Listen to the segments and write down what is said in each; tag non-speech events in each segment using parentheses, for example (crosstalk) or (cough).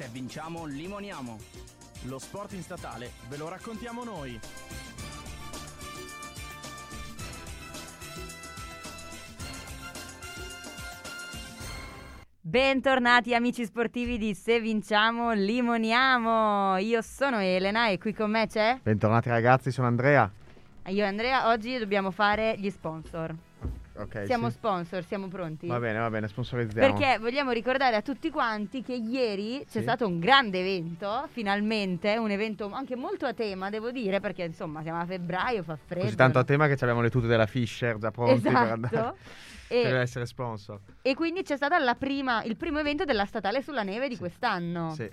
Se vinciamo, limoniamo. Lo sport in statale ve lo raccontiamo noi. Bentornati amici sportivi di Se Vinciamo Limoniamo. Io sono Elena e qui con me c'è Bentornati ragazzi, sono Andrea. io e Andrea. Oggi dobbiamo fare gli sponsor. Ok. siamo sì. sponsor, siamo pronti? Va bene, va bene, sponsorizziamo. Perché vogliamo ricordare a tutti quanti che ieri c'è Sì. stato un grande evento, finalmente, un evento anche molto a tema, devo dire, perché insomma siamo a febbraio, fa freddo. Così tanto a tema che abbiamo le tute della Fisher già pronti per andare Esatto. (laughs) per E, essere sponsor. e quindi c'è stato il primo evento della statale sulla neve di Sì. quest'anno. Sì,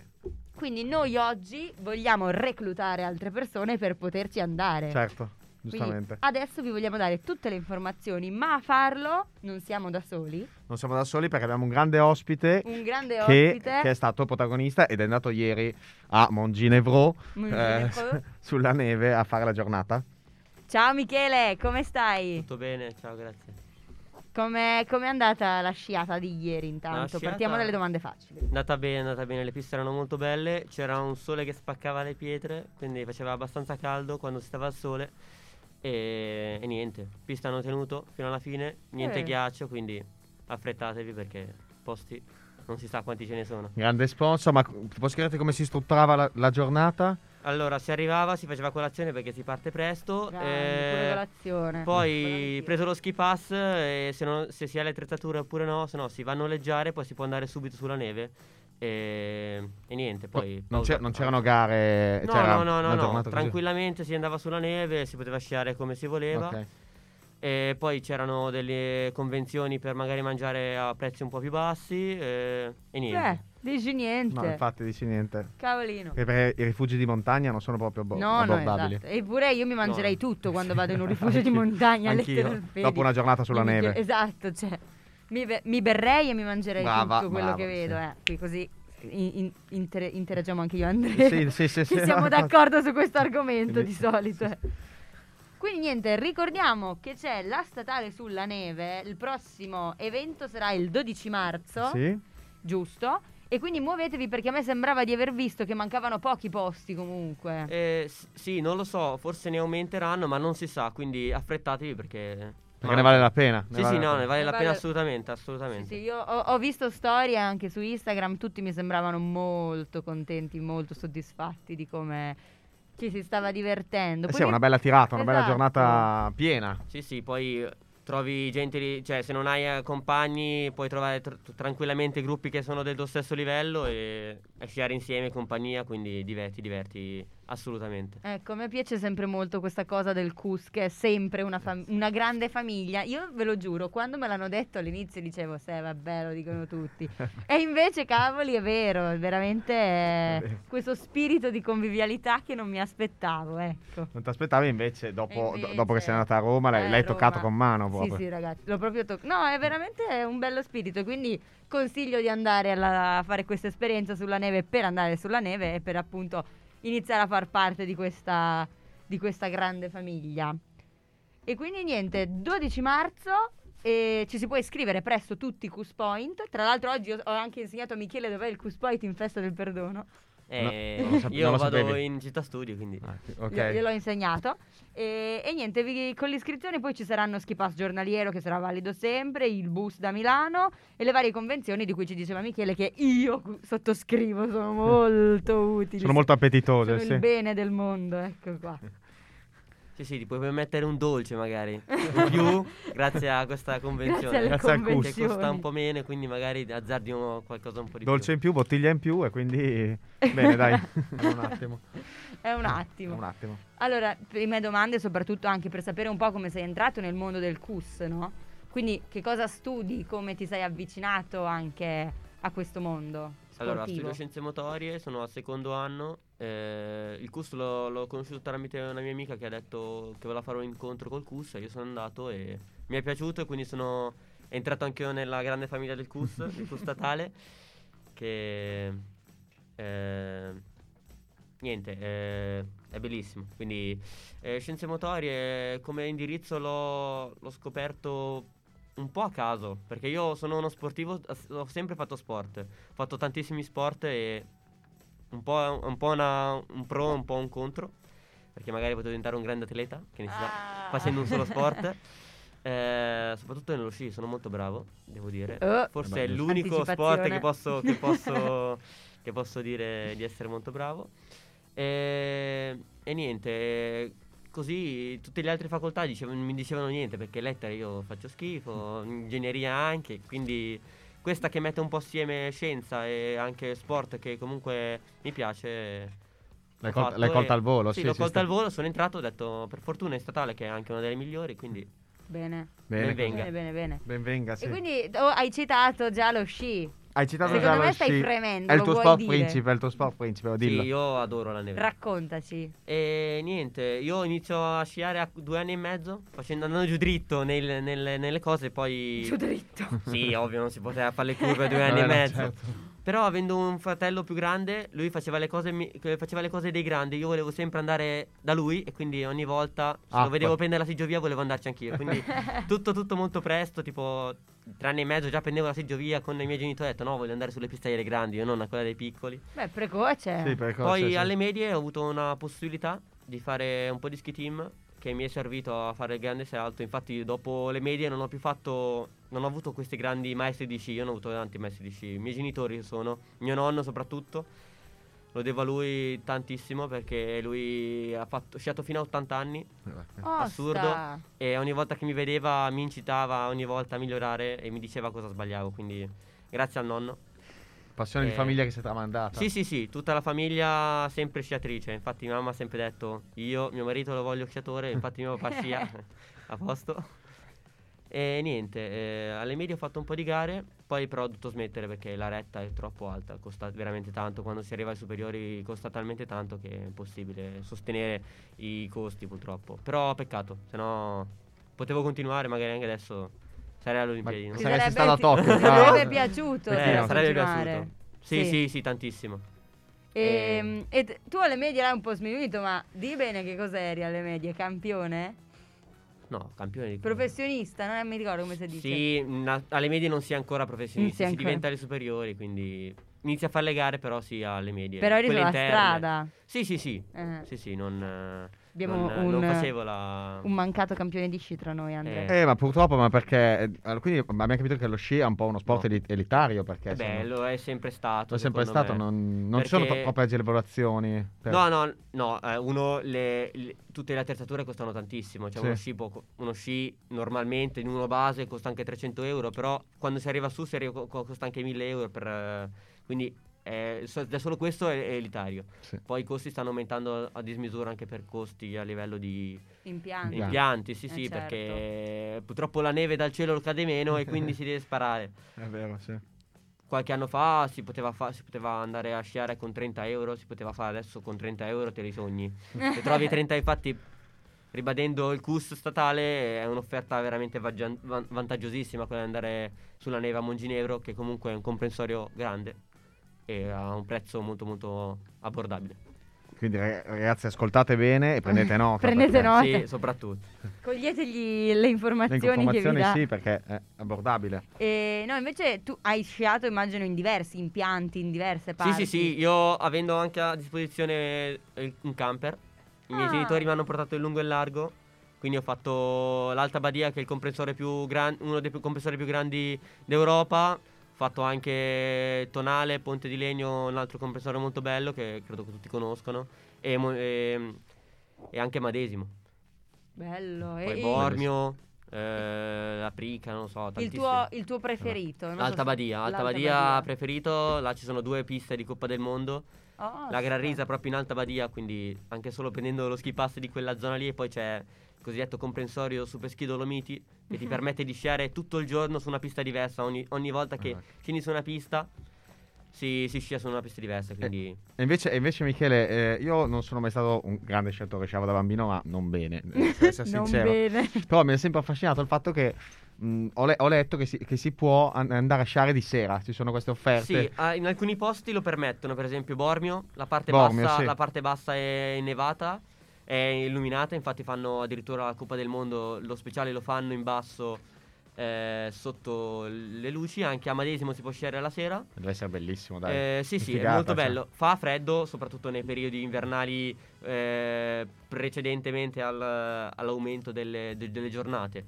Quindi noi oggi vogliamo reclutare altre persone per poterci andare. certo, Quindi giustamente. adesso vi vogliamo dare tutte le informazioni, ma a farlo non siamo da soli. Non siamo da soli perché abbiamo un grande ospite Un grande che, ospite. che è stato protagonista ed è andato ieri a Monginevro Monginevro. (laughs) sulla neve a fare la giornata. Ciao Michele, come stai? Tutto bene, ciao, grazie. Come è andata la sciata di ieri intanto? Sciata- Partiamo dalle domande facili. È andata bene, è andata bene, le piste erano molto belle, c'era un sole che spaccava le pietre, quindi faceva abbastanza caldo quando si stava al sole e, e niente, pista hanno tenuto fino alla fine, niente Eh. ghiaccio, quindi affrettatevi perché posti non si sa quanti ce ne sono. Grande sponsor, ma ti posso chiederti come si strutturava la, la giornata? Allora, si arrivava, si faceva colazione perché si parte presto, Grande, eh, colazione. poi Volentieri. preso lo ski pass e se, non- se si ha le attrezzature oppure no, se no si va a noleggiare, poi si può andare subito sulla neve e, e niente, poi... non, pausa- c'è- non c'erano gare? No, c'era no, no, no, no, tranquillamente si andava sulla neve, si poteva sciare come si voleva Ok. e poi c'erano delle convenzioni per magari mangiare a prezzi un po' più bassi eh, e niente. Eh, dici niente. No, infatti dici niente. Cavolino. E perché i rifugi di montagna non sono proprio bo- No, no, abbordabili. esatto. Eppure io mi mangerei No. tutto quando vado in un (laughs) rifugio di montagna. Anch'io. Dopo una giornata sulla neve. Esatto, cioè. Mi, be- mi berrei e mi mangerei Brava, tutto quello brava, che vedo. sì. Eh. Qui così in- in- inter- interagiamo anche io e Andrea. Sì, sì, sì, che sì. siamo d'accordo su questo argomento di Quindi- solito. eh. Quindi niente, ricordiamo che c'è la statale sulla neve. Il prossimo evento sarà il 12 marzo, Sì? giusto? E quindi muovetevi perché a me sembrava di aver visto che mancavano pochi posti comunque. Eh, s- sì, non lo so, forse ne aumenteranno, ma non si sa, quindi affrettatevi perché... Perché ne vale la pena. Sì, vale sì, no, pena. ne vale la vale- pena assolutamente, Sì, assolutamente. sì, io ho, ho visto storie anche su Instagram, tutti mi sembravano molto contenti, molto soddisfatti di come ci si stava divertendo. Eh sì, Poi è una bella tirata, una bella Esatto. giornata piena. Sì, sì, poi trovi gente, cioè se non hai eh, compagni puoi trovare tr- tranquillamente gruppi che sono del tuo stesso livello e, e sciare insieme, compagnia, quindi diver- ti diverti assolutamente. Ecco, a me piace sempre molto questa cosa del CUS, che è sempre una, fam- una grande famiglia. Io ve lo giuro, quando me l'hanno detto all'inizio dicevo, se vabbè, lo dicono tutti. (laughs) e invece, cavoli, è vero, è veramente (laughs) vero. questo spirito di convivialità che non mi aspettavo, ecco. Non ti aspettavi invece, dopo, E do- invece- dopo che sei andata a Roma, l'hai, Eh, l'hai Roma. toccato con mano Sì, proprio. sì, ragazzi, l'ho proprio toccato. No, è veramente un bello spirito, quindi consiglio di andare alla- a fare questa esperienza sulla neve per andare sulla neve e per appunto iniziare a far parte di questa, di questa grande famiglia. E quindi niente, 12 marzo e ci si può iscrivere presso tutti i Cus Point. Tra l'altro oggi ho anche insegnato a Michele dov'è il Cus Point in Festa del Perdono. Eh, non lo sape- io vado sapevi? in città studio, quindi... Ah, sì, ok. Glielo- Gliel'ho insegnato. E, e niente, vi- con l'iscrizione poi ci saranno ski pass giornaliero che sarà valido sempre, il bus da Milano e le varie convenzioni di cui ci diceva Michele che io sottoscrivo, sono molto utili. Sono molto appetitose, Sono sì. il bene del mondo, ecco qua. (laughs) Sì, sì, ti puoi permettere un dolce magari (laughs) in più grazie a questa convenzione. alle Grazie al CUS. Che costa un po' meno, quindi magari azzardi qualcosa un po' di Dolce più. in più, bottiglia in più e quindi... Bene, dai. (laughs) un attimo. È un attimo. Un attimo. Allora, prime domande soprattutto anche per sapere un po' come sei entrato nel mondo del CUS, no? Quindi che cosa studi, come ti sei avvicinato anche a questo mondo Allora, studio scienze motorie, sono al secondo anno. eh, il CUS l'ho, l'ho conosciuto tramite una mia amica che ha detto che voleva fare un incontro col CUS e io sono andato e mi è piaciuto e quindi sono entrato anche io nella grande famiglia del CUS, il CUS statale, (laughs) che eh, niente, eh, è bellissimo. Quindi eh, scienze motorie come indirizzo l'ho, l'ho scoperto un po' a caso, perché io sono uno sportivo, ho sempre fatto sport, ho fatto tantissimi sport e un po', un po' una- un pro, un po' un contro, perché magari potevo diventare un grande atleta, che ne si sa, Ah. facendo un solo sport. (laughs) Eh, soprattutto nello sci sono molto bravo, devo dire. Oh. Forse è l'unico sport che posso, che, (laughs) posso, che posso dire di essere molto bravo. E, e niente, così tutte le altre facoltà dicev- mi dicevano niente perché lettere io faccio schifo, ingegneria anche, quindi questa che mette un po' assieme scienza e anche sport che comunque mi piace. L'hai col- l'hai colta al volo, Sì, sì, l'ho colta sta- al volo, sono entrato, ho detto per fortuna in statale che è anche una delle migliori, quindi Bene. Bene, Ben venga. Bene, bene, bene. Ben venga, sì. E quindi oh, hai citato già lo sci. Hai citato Secondo già me lo stai sci. fremendo, È il lo tuo vuoi sport dire? principe, è il tuo sport principe, oh, dillo. sì, io adoro la neve. Raccontaci. E niente, io inizio a sciare a due anni e mezzo, facendo, andando giù dritto nel- nelle, nelle cose, poi... Giù dritto. Sì, ovvio, non si poteva fare le curve a (laughs) due anni Vabbè, e no, mezzo. certo. Però avendo un fratello più grande, lui faceva le cose, mi- faceva le cose dei grandi, io volevo sempre andare da lui e quindi ogni volta se Acqua. lo vedevo prendere la seggiovia volevo andarci anch'io. Quindi (laughs) tutto, tutto molto presto, tipo tre anni e mezzo già prendevo la seggiovia con i miei genitori, ho detto no, voglio andare sulle piste delle grandi, io non a quella dei piccoli. Beh, precoce. Sì, per Poi sì. alle medie ho avuto una possibilità di fare un po' di ski team che mi è servito a fare il grande salto. Infatti, dopo le medie non ho più fatto. Non ho avuto questi grandi maestri di sci. Io non ho avuto tanti maestri di sci. I miei genitori sono. Mio nonno, soprattutto. Lo devo a lui tantissimo perché lui ha fatto, sciato fino a 80 anni. Osta. assurdo. E ogni volta che mi vedeva mi incitava ogni volta a migliorare e mi diceva cosa sbagliavo. Quindi, grazie al nonno. Passione di Eh, famiglia che si è tramandata. Sì, sì, sì, tutta la famiglia sempre sciatrice. Infatti, mia mamma ha sempre detto: Io, mio marito lo voglio sciatore. Infatti, mio papà scia (laughs) a posto. E niente, eh, alle medie ho fatto un po' di gare. Poi, però, ho dovuto smettere perché la retta è troppo alta. Costa veramente tanto. Quando si arriva ai superiori, costa talmente tanto che è impossibile sostenere i costi, purtroppo. Però, peccato, se no, potevo continuare. Magari anche adesso sarei all'Olimpiadi. Ma- no? Ti Saresti sarebbe- stato a Tokyo, Ti sarebbe piaciuto Eh, sarebbe piaciuto. Sì, sì, sì, tantissimo. Ehm, E, t- tu alle medie l'hai un po' sminuito, ma di bene che cos'eri alle medie? Campione? No, campione di Professionista? Non mi ricordo come si dice. Sì, na- alle medie non si è ancora professionisti, Non si si, ancora. diventa alle superiori, quindi inizia a fare le gare, però sì, alle medie. Però eri sulla interne. strada. Sì, sì, sì. Eh. Sì, sì, non, Abbiamo non, un, non facevo la... un mancato campione di sci tra noi, Andrea. Eh. Eh, ma purtroppo, ma perché... eh, allora, quindi abbiamo capito che lo sci è un po' uno sport No. eli- elitario, perché... Eh beh, insomma, lo è sempre stato. è sempre stato, me. non, non ci sono Perché- tro- troppe agevolazioni. per- No, no, no, eh, uno, le, le- tutte le attrezzature costano tantissimo, cioè Sì. uno, sci può co- uno sci normalmente in uno base costa anche 300 euro, però quando si arriva su si arriva co- co- costa anche 1000 euro, per, eh, quindi eh, da solo questo è, è elitario. Sì. Poi i costi stanno aumentando a dismisura anche per costi a livello di Impianti. Impianti. sì Eh, sì, certo. perché purtroppo la neve dal cielo cade meno e quindi si deve sparare. (laughs) È vero, sì. Qualche anno fa si poteva, fa- si poteva andare a sciare con 30 euro, si poteva fare adesso con 30 euro te li sogni. Se trovi (laughs) 30, infatti, ribadendo il CUS statale, è un'offerta veramente vaggia- van- vantaggiosissima quella di andare sulla neve a Monginevro, che comunque è un comprensorio grande e a un prezzo molto molto abbordabile. Quindi rag- ragazzi ascoltate bene e prendete (laughs) nota. Prendete nota. Sì, soprattutto. Coglietegli le Le informazioni, che vi informazioni dà. sì, perché è abbordabile. E, no, invece tu hai sciato, immagino, in diversi impianti, in diverse Sì, parti. sì, sì, io avendo anche a disposizione il- un camper, i miei Ah. genitori mi hanno portato il lungo e il largo, quindi ho fatto l'Alta Badia che è il compressore più gran- uno dei più compressori più grandi d'Europa, fatto anche Tonale, Ponte di Legno, un altro compressore molto bello che credo che tutti conoscono, e, e- e anche Madesimo, Bello. poi e- Bormio, eh, la Prica, non so, il, tuo, il tuo preferito? so Alta se- Badia, Alta Badia, Badia. preferito, là ci sono due piste di Coppa del Mondo. Oh, La Gran sta. Risa proprio in Alta Badia, quindi anche solo prendendo lo ski pass di quella zona lì e poi c'è il cosiddetto comprensorio Super Ski Dolomiti che ti (laughs) permette di sciare tutto il giorno su una pista diversa, ogni, ogni volta che Ah. scendi su una pista si, si scia su una pista diversa, quindi E invece, invece Michele, eh, io non sono mai stato un grande sciatore, sciavo da bambino, ma non bene, (laughs) per essere non sincero. bene. Però mi è sempre affascinato il fatto che mh, ho, le- ho letto che si, che si può an- andare a sciare di sera, ci sono queste offerte. sì, ah, in alcuni posti lo permettono, per esempio Bormio, la parte, Bormio, bassa, sì. la parte bassa è innevata, è illuminata, infatti fanno addirittura la Coppa del Mondo, lo speciale lo fanno in basso eh, sotto le luci. Anche a Madesimo si può sciare la sera. Deve essere bellissimo, dai. Eh, sì, sì, figata, è molto cioè. bello. Fa freddo, soprattutto nei periodi invernali eh, precedentemente al- all'aumento delle, de- delle giornate.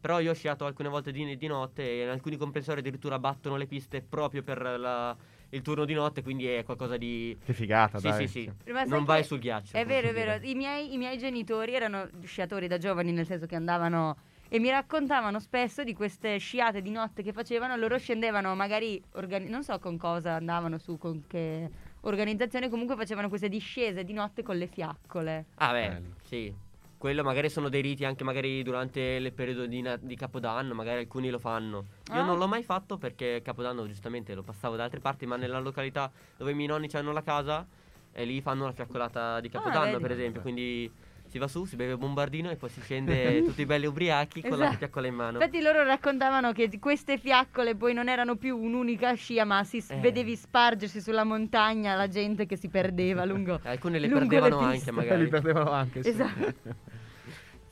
Però io ho sciato alcune volte di, di notte e in alcuni comprensori addirittura battono le piste proprio per la- il turno di notte, quindi è qualcosa di... Che figata, Sì, dai. sì, sì. Sai Non vai sul ghiaccio. È vero, è (laughs) vero. I miei, I miei genitori erano sciatori da giovani, nel senso che andavano e mi raccontavano spesso di queste sciate di notte che facevano. Loro scendevano, magari, organi- non so con cosa andavano su, con che organizzazione, comunque facevano queste discese di notte con le fiaccole. Ah, beh, Bello. sì. Quello magari sono dei riti anche magari durante il periodo di, na- di Capodanno, magari alcuni lo fanno. Io Ah. non l'ho mai fatto perché Capodanno giustamente lo passavo da altre parti, ma nella località dove i miei nonni hanno la casa, e lì fanno la fiaccolata di Capodanno, vedi. per esempio. Quindi si va su, si beve bombardino e poi si scende (laughs) tutti belli ubriachi con la Esatto. fiaccola in mano. Infatti loro raccontavano che queste fiaccole poi non erano più un'unica scia, ma si Eh. vedevi spargersi sulla montagna la gente che si perdeva lungo. Eh, (laughs) Alcune le lungo perdevano le anche magari. Li perdevano anche, sì. Esatto. (laughs)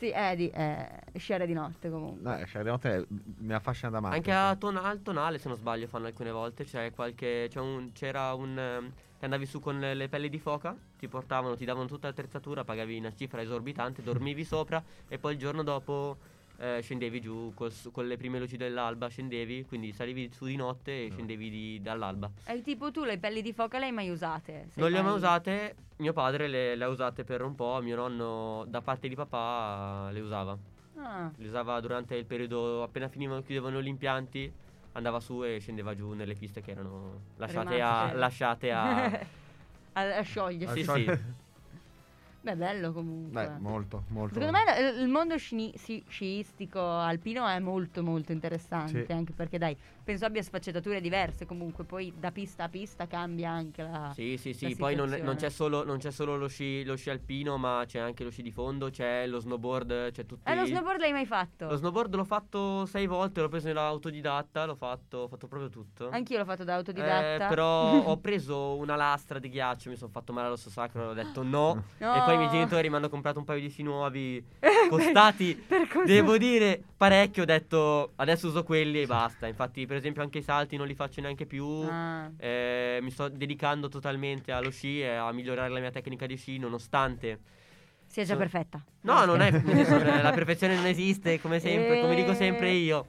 Sì, è di eh, sciare di notte comunque. No, sciare di notte mi affascina da male. Anche a Tona- al tonale, se non sbaglio, fanno alcune volte. C'è qualche. c'è un- c'era un. Che andavi su con le, le pelli di foca, ti portavano, ti davano tutta l'attrezzatura, pagavi una cifra esorbitante, dormivi sopra e poi il giorno dopo eh, scendevi giù col con le prime luci dell'alba, scendevi, quindi salivi su di notte e scendevi di- dall'alba. E tipo tu le pelli di foca le hai mai usate? Non le ho mai usate, mio padre le, le ha usate per un po', mio nonno da parte di papà le usava. Ah. Le usava durante il periodo appena finivano, chiudevano gli impianti, andava su e scendeva giù nelle piste che erano lasciate a, Rimaste. lasciate (laughs) a a, a sciogliersi. Sì, sì. (laughs) Beh, bello comunque. Dai, molto, molto. Secondo me eh, il mondo si- sciistico alpino è molto molto interessante, Sì. anche perché dai, penso abbia sfaccettature diverse comunque, poi da pista a pista cambia anche la... Sì, sì, sì, poi non, non c'è solo, non c'è solo lo, sci, lo sci alpino, ma c'è anche lo sci di fondo, c'è lo snowboard, c'è tutti... Eh, lo snowboard l'hai mai fatto? Lo snowboard l'ho fatto sei volte, l'ho preso in autodidatta, l'ho fatto, ho fatto proprio tutto. Anch'io l'ho fatto da Eh, autodidatta. però (laughs) ho preso una lastra di ghiaccio, mi sono fatto male all'osso sacro, ho detto no. (laughs) No. E poi i miei genitori mi hanno comprato un paio di sci nuovi, (laughs) costati, per cosa? devo dire, parecchio. Ho detto adesso uso quelli e basta. Infatti, per esempio, anche i salti non li faccio neanche più. Ah. Eh, mi sto dedicando totalmente allo sci e a migliorare la mia tecnica di sci, nonostante. Si è già So- perfetta. No, non è. (laughs) la perfezione non esiste, come sempre, come dico sempre Eh. io.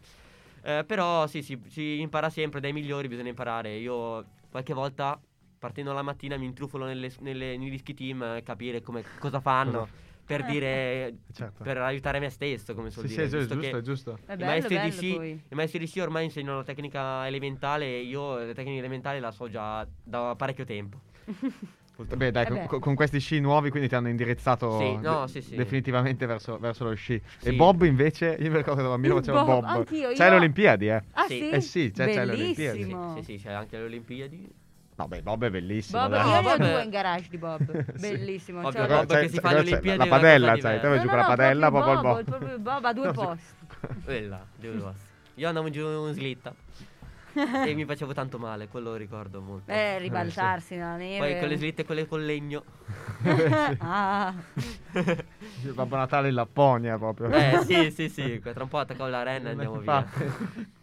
Eh, però sì, si, si impara sempre, dai migliori bisogna imparare. Io qualche volta, partendo la mattina, mi intrufolo nelle, nelle, negli ski team a capire come, cosa fanno. Per dire, (laughs) Certo. per aiutare me stesso, come suol Sì, sì, dire. è giusto, giusto, giusto. I, maestri di bello sci. I maestri di sci ormai insegnano la tecnica elementale e io la tecnica elementare la so già da parecchio tempo. (laughs) Beh, dai, Eh con, con- questi sci nuovi quindi ti hanno indirizzato Sì, no, sì, sì. definitivamente verso, verso lo sci. E Sì. Bob invece, io mi ricordo da bambino Il (laughs) facevo bob, Bob. anch'io, C'hai io- le Olimpiadi, eh? Ah Sì. sì? Eh sì, c'è- c'è le Olimpiadi. Sì, sì, sì, c'è anche le Olimpiadi. No, beh, Bob è bellissimo. Bob, dai. io ne ho due in garage di Bob. (laughs) Sì. Bellissimo. Ovvio, cioè, Bob no, che si fa le Olimpiadi La padella, sai, te vai giù con la padella, proprio il Bob, Bob. proprio il Bob a due No, (laughs) sì. posti. Quella, due passi. Io andavo giù in slitta (laughs) e mi facevo tanto male, quello lo ricordo molto. Eh, ribaltarsi nella neve. Poi con le slitte quelle col legno. ah, Babbo Natale in Lapponia proprio. Eh sì, sì, sì, tra un po' attaccavo la renna e andiamo via.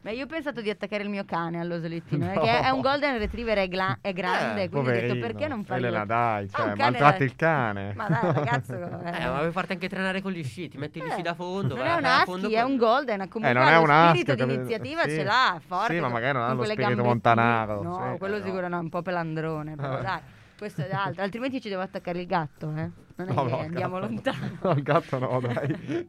Beh, io ho pensato di attaccare il mio cane allo slittino. No. Perché è un golden retriever, è, gla- è grande. Eh, quindi ho detto Poverino. perché non farlo? Elena, dai, Ah, cioè, cane, maltratti il cane. Ma dai, ragazzo. (laughs) eh. Eh, ma vuoi farti anche trenare con gli sci, ti metti gli sci da fondo, non è un husky, è un golden. Comunque Eh, non è un husky, spirito di iniziativa Sì. ce l'ha, forte. Sì, ma magari non ha lo spirito montanaro, No, sì, quello però. sicuro no, è un po' pelandrone. Però dai, questo è altro. Altrimenti ci devo attaccare il gatto, eh. Non è No, che no, andiamo gatto no. lontano. No, il gatto no, dai. (laughs)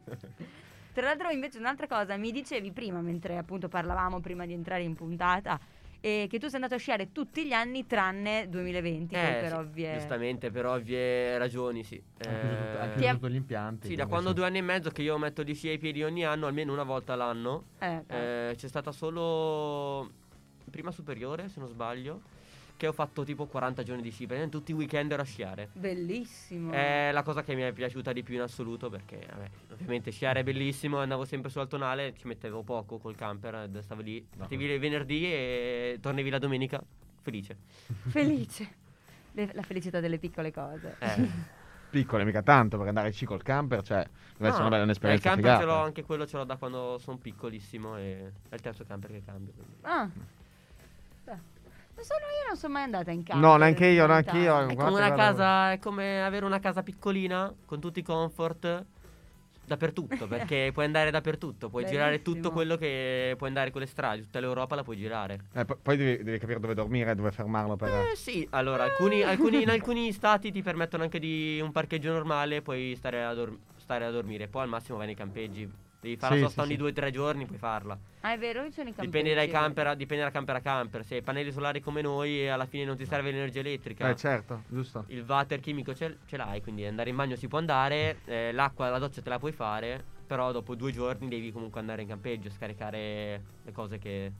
Tra l'altro invece un'altra cosa, mi dicevi prima, mentre appunto parlavamo prima di entrare in puntata, eh, che tu sei andato a sciare tutti gli anni tranne 2020, poi Eh, per sì, ovvie... Giustamente, per ovvie ragioni, sì. Ha chiuso Eh, tutti gli impianti. sì, da quando sì. due anni e mezzo che io metto gli sci ai piedi ogni anno, almeno una volta all'anno. Eh, Eh, c'è stata solo prima superiore, se non sbaglio, che ho fatto tipo 40 giorni di sci, perché tutti i weekend ero a sciare. Bellissimo. È la cosa che mi è piaciuta di più in assoluto perché vabbè, ovviamente sciare è bellissimo, andavo sempre su Altonale, ci mettevo poco col camper, ed stavo lì, partivi il venerdì e tornavi la domenica felice. (laughs) Felice. Le- la felicità delle piccole cose. Eh. (laughs) Piccole, mica tanto, perché andare in sci col camper, cioè, deve essere No, una bella eh, un'esperienza Il camper ce figata. l'ho, anche quello ce l'ho da quando sono piccolissimo e è il terzo camper che cambio. quindi. Ah. Beh, Sono io, non sono mai andata in camper. No, neanche io, neanche io. È come una casa, è come avere una casa piccolina con tutti i comfort dappertutto, perché puoi andare dappertutto, puoi girare Bellissimo. tutto quello che puoi andare con le strade, tutta l'Europa la puoi girare. Eh, po- poi devi, devi capire dove dormire, dove fermarlo per... Eh sì, allora alcuni, alcuni- in alcuni (laughs) stati ti permettono anche di un parcheggio normale, puoi stare a, dor- stare a dormire, poi al massimo vai nei campeggi. Devi fare Sì, la sì, sosta ogni sì. due o tre giorni, puoi farla. Ah, è vero, io sono campeggi. Dipende dai camper, a- dipende da camper a camper. Se hai pannelli solari come noi, alla fine non ti serve l'energia elettrica. Eh, certo, giusto. Il water chimico ce, ce l'hai, quindi andare in bagno si può andare, eh, l'acqua, la doccia te la puoi fare, però dopo due giorni devi comunque andare in campeggio, scaricare le cose che...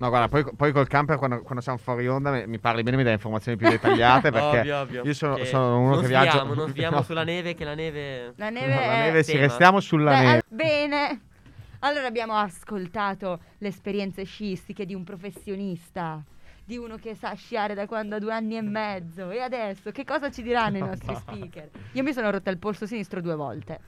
No, guarda, poi, poi col camper quando, quando siamo fuori onda mi, mi parli bene, mi dai informazioni più dettagliate (laughs) perché ovvio, ovvio. io sono, Che sono uno che sviamo, viaggia... Non sviamo No. (laughs) sulla neve, che la neve... La No, neve la è... neve sì, tema. restiamo sulla Beh, neve. al- bene. Allora abbiamo ascoltato le esperienze sciistiche di un professionista, di uno che sa sciare da quando ha due anni e mezzo. E adesso che cosa ci diranno i nostri speaker? Io mi sono rotta il polso sinistro due volte.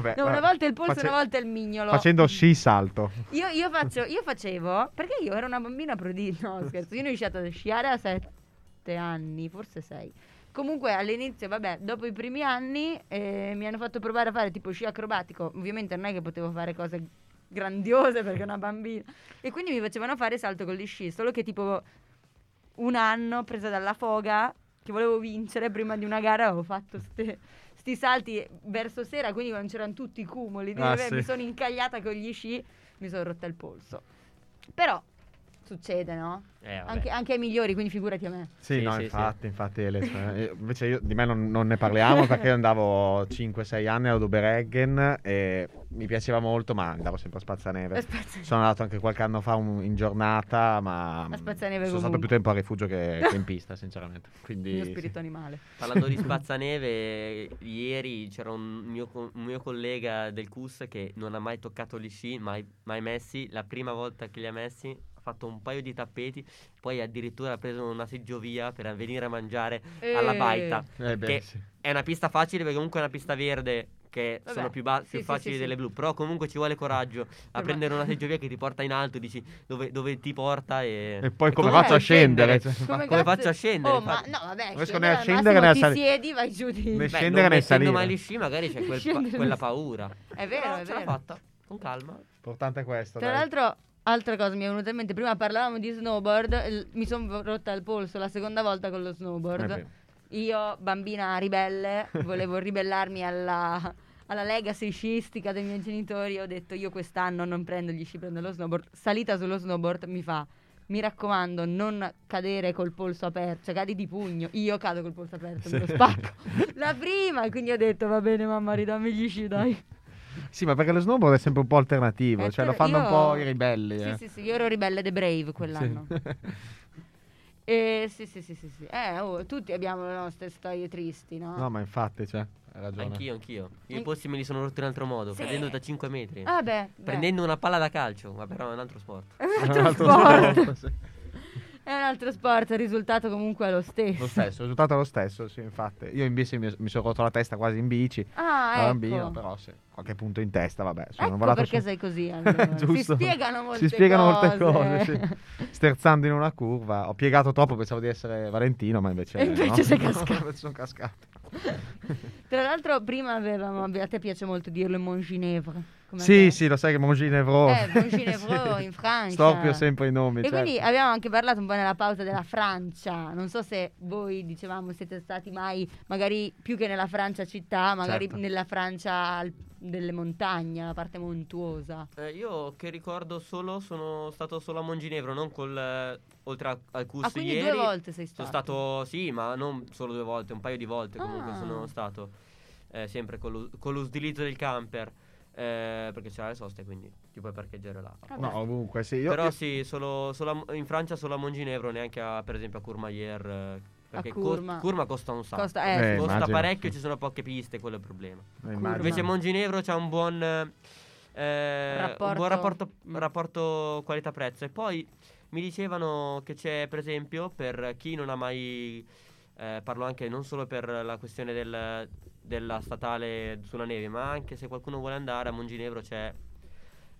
Vabbè, No, una volta il polso e Face- una volta il mignolo. Facendo sci salto. Io, io faccio, io facevo, perché io ero una bambina prodigio, no scherzo, io ho iniziato a sciare a sette anni, forse sei. Comunque all'inizio, vabbè, dopo i primi anni eh, mi hanno fatto provare a fare tipo sci acrobatico, ovviamente non è che potevo fare cose grandiose perché una bambina, e quindi mi facevano fare salto con gli sci, solo che tipo un anno presa dalla foga, che volevo vincere prima di una gara, avevo fatto ste- sti salti verso sera, quindi quando c'erano tutti i cumuli Ah, sì. mi sono incagliata con gli sci, mi sono rotta il polso. Però succede, no? Eh. Anche, anche ai migliori, quindi figurati a me. Sì, Sì, no, sì, infatti, infatti le- eh, invece io, di me non, non ne parliamo perché io andavo 5-6 anni a Odobereggen e mi piaceva molto, ma andavo sempre a Spazzaneve. Aspetta. Sono andato anche qualche anno fa un- in giornata, ma Spazzaneve sono stato comunque. più tempo a rifugio che, (laughs) che in pista, sinceramente. Quindi, Il mio sì. spirito animale. Parlando di (laughs) spazzaneve, ieri c'era un mio, un mio collega del CUS che non ha mai toccato gli sci, mai, mai messi. La prima volta che li ha messi fatto un paio di tappeti, poi addirittura ha preso una seggiovia per venire a mangiare alla Eh. baita. Eh beh, Che sì. è una pista facile perché comunque è una pista verde che Vabbè, sono più, ba- più sì, facili sì, delle sì. blu, però comunque ci vuole coraggio a ma- prendere una seggiovia che ti porta in alto, dici dove, dove ti porta e... E poi come comunque faccio a scendere? scendere. Cioè, come cazzo- faccio a scendere, Oh, ma no, vabbè, Non riesco scendere a al scendere né massimo a ti sali- siedi, vai giù di... Né Beh, scendere non né salire. mai gli sci magari c'è quel pa- quella paura. È vero, Però è ce l'ha fatta, con calma. L'importante è questo. Tra dai. l'altro, altra cosa mi è venuta in mente, prima parlavamo di snowboard, il- mi sono rotta il polso la seconda volta con lo snowboard. Eh. Io, bambina ribelle, volevo ribellarmi alla, alla legacy sciistica dei miei genitori. Ho detto io quest'anno non prendo gli sci, prendo lo snowboard. Salita sullo snowboard mi fa. Mi raccomando, non cadere col polso aperto, cioè cadi di pugno. Io cado col polso aperto, me lo spacco. (laughs) La prima, quindi ho detto va bene mamma, ridammi gli sci, dai. Sì, ma perché lo snowboard è sempre un po' alternativo, Eh, cioè lo fanno un io- po' i ribelli. Sì, eh. sì, sì, io ero ribelle The Brave Sì. quell'anno. (laughs) E sì, sì, sì, sì, sì. Eh, oh, tutti abbiamo le nostre storie tristi, no? No, ma infatti, cioè, hai ragione. Anch'io, anch'io. Io i posti me li sono rotti in un altro modo, Sì. cadendo da 5 metri. Ah, beh, beh. Prendendo una palla da calcio, ma però è un altro sport. (laughs) È un (laughs) Un altro altro sport. È un altro sport, il risultato comunque è lo stesso. Lo stesso, il risultato è lo stesso, sì, infatti. Io in bici mi, mi sono rotto la testa quasi in bici, Ah, da ecco. bambino, però sì, qualche punto in testa, vabbè. Sono Ecco perché su- sei così. (laughs) allora. Si spiegano molte Si spiegano molte cose. cose, sì. Sterzando in una curva, ho piegato troppo, pensavo di essere Valentino, ma invece (laughs) E invece no. sei cascato. Invece (laughs) sono cascato. Tra l'altro, prima avevamo. A te piace molto dirlo in Monginevre. Come Sì, te. sì, lo sai che Monginevro. Eh, Monginevro in (laughs) Francia. Storpio sempre i nomi. E certo. quindi abbiamo anche parlato un po' nella pausa della Francia. Non so se voi, dicevamo, siete stati mai, magari più che nella Francia città, magari Certo. nella Francia delle montagne, la parte montuosa. Eh, io che ricordo solo, sono stato solo a Monginevro, non col. eh, oltre a- al CUS Ah, quindi ieri. due volte sei Sono stato. stato, sì, ma non solo due volte, un paio di volte comunque Ah. sono stato. eh, sempre con, l'u- con l'utilizzo del camper. Eh, perché c'era le soste, quindi ti puoi parcheggiare là. No, ovunque, sì. Io, Però io- sì, solo, solo a- in Francia solo a Monginevro, neanche a, per esempio a Courmayeur. eh, Perché co- Curma. Curma costa un sacco. Costa- eh, Eh, Costa immagino, parecchio, sì. ci sono poche piste, quello è il problema. eh. Invece Monginevro c'ha un buon, eh, un Rapporto- buon rapporto, mm. rapporto qualità-prezzo. E poi mi dicevano che c'è, per esempio, per chi non ha mai eh, parlo anche non solo per la questione del- della statale sulla neve, ma anche se qualcuno vuole andare a Monginevro c'è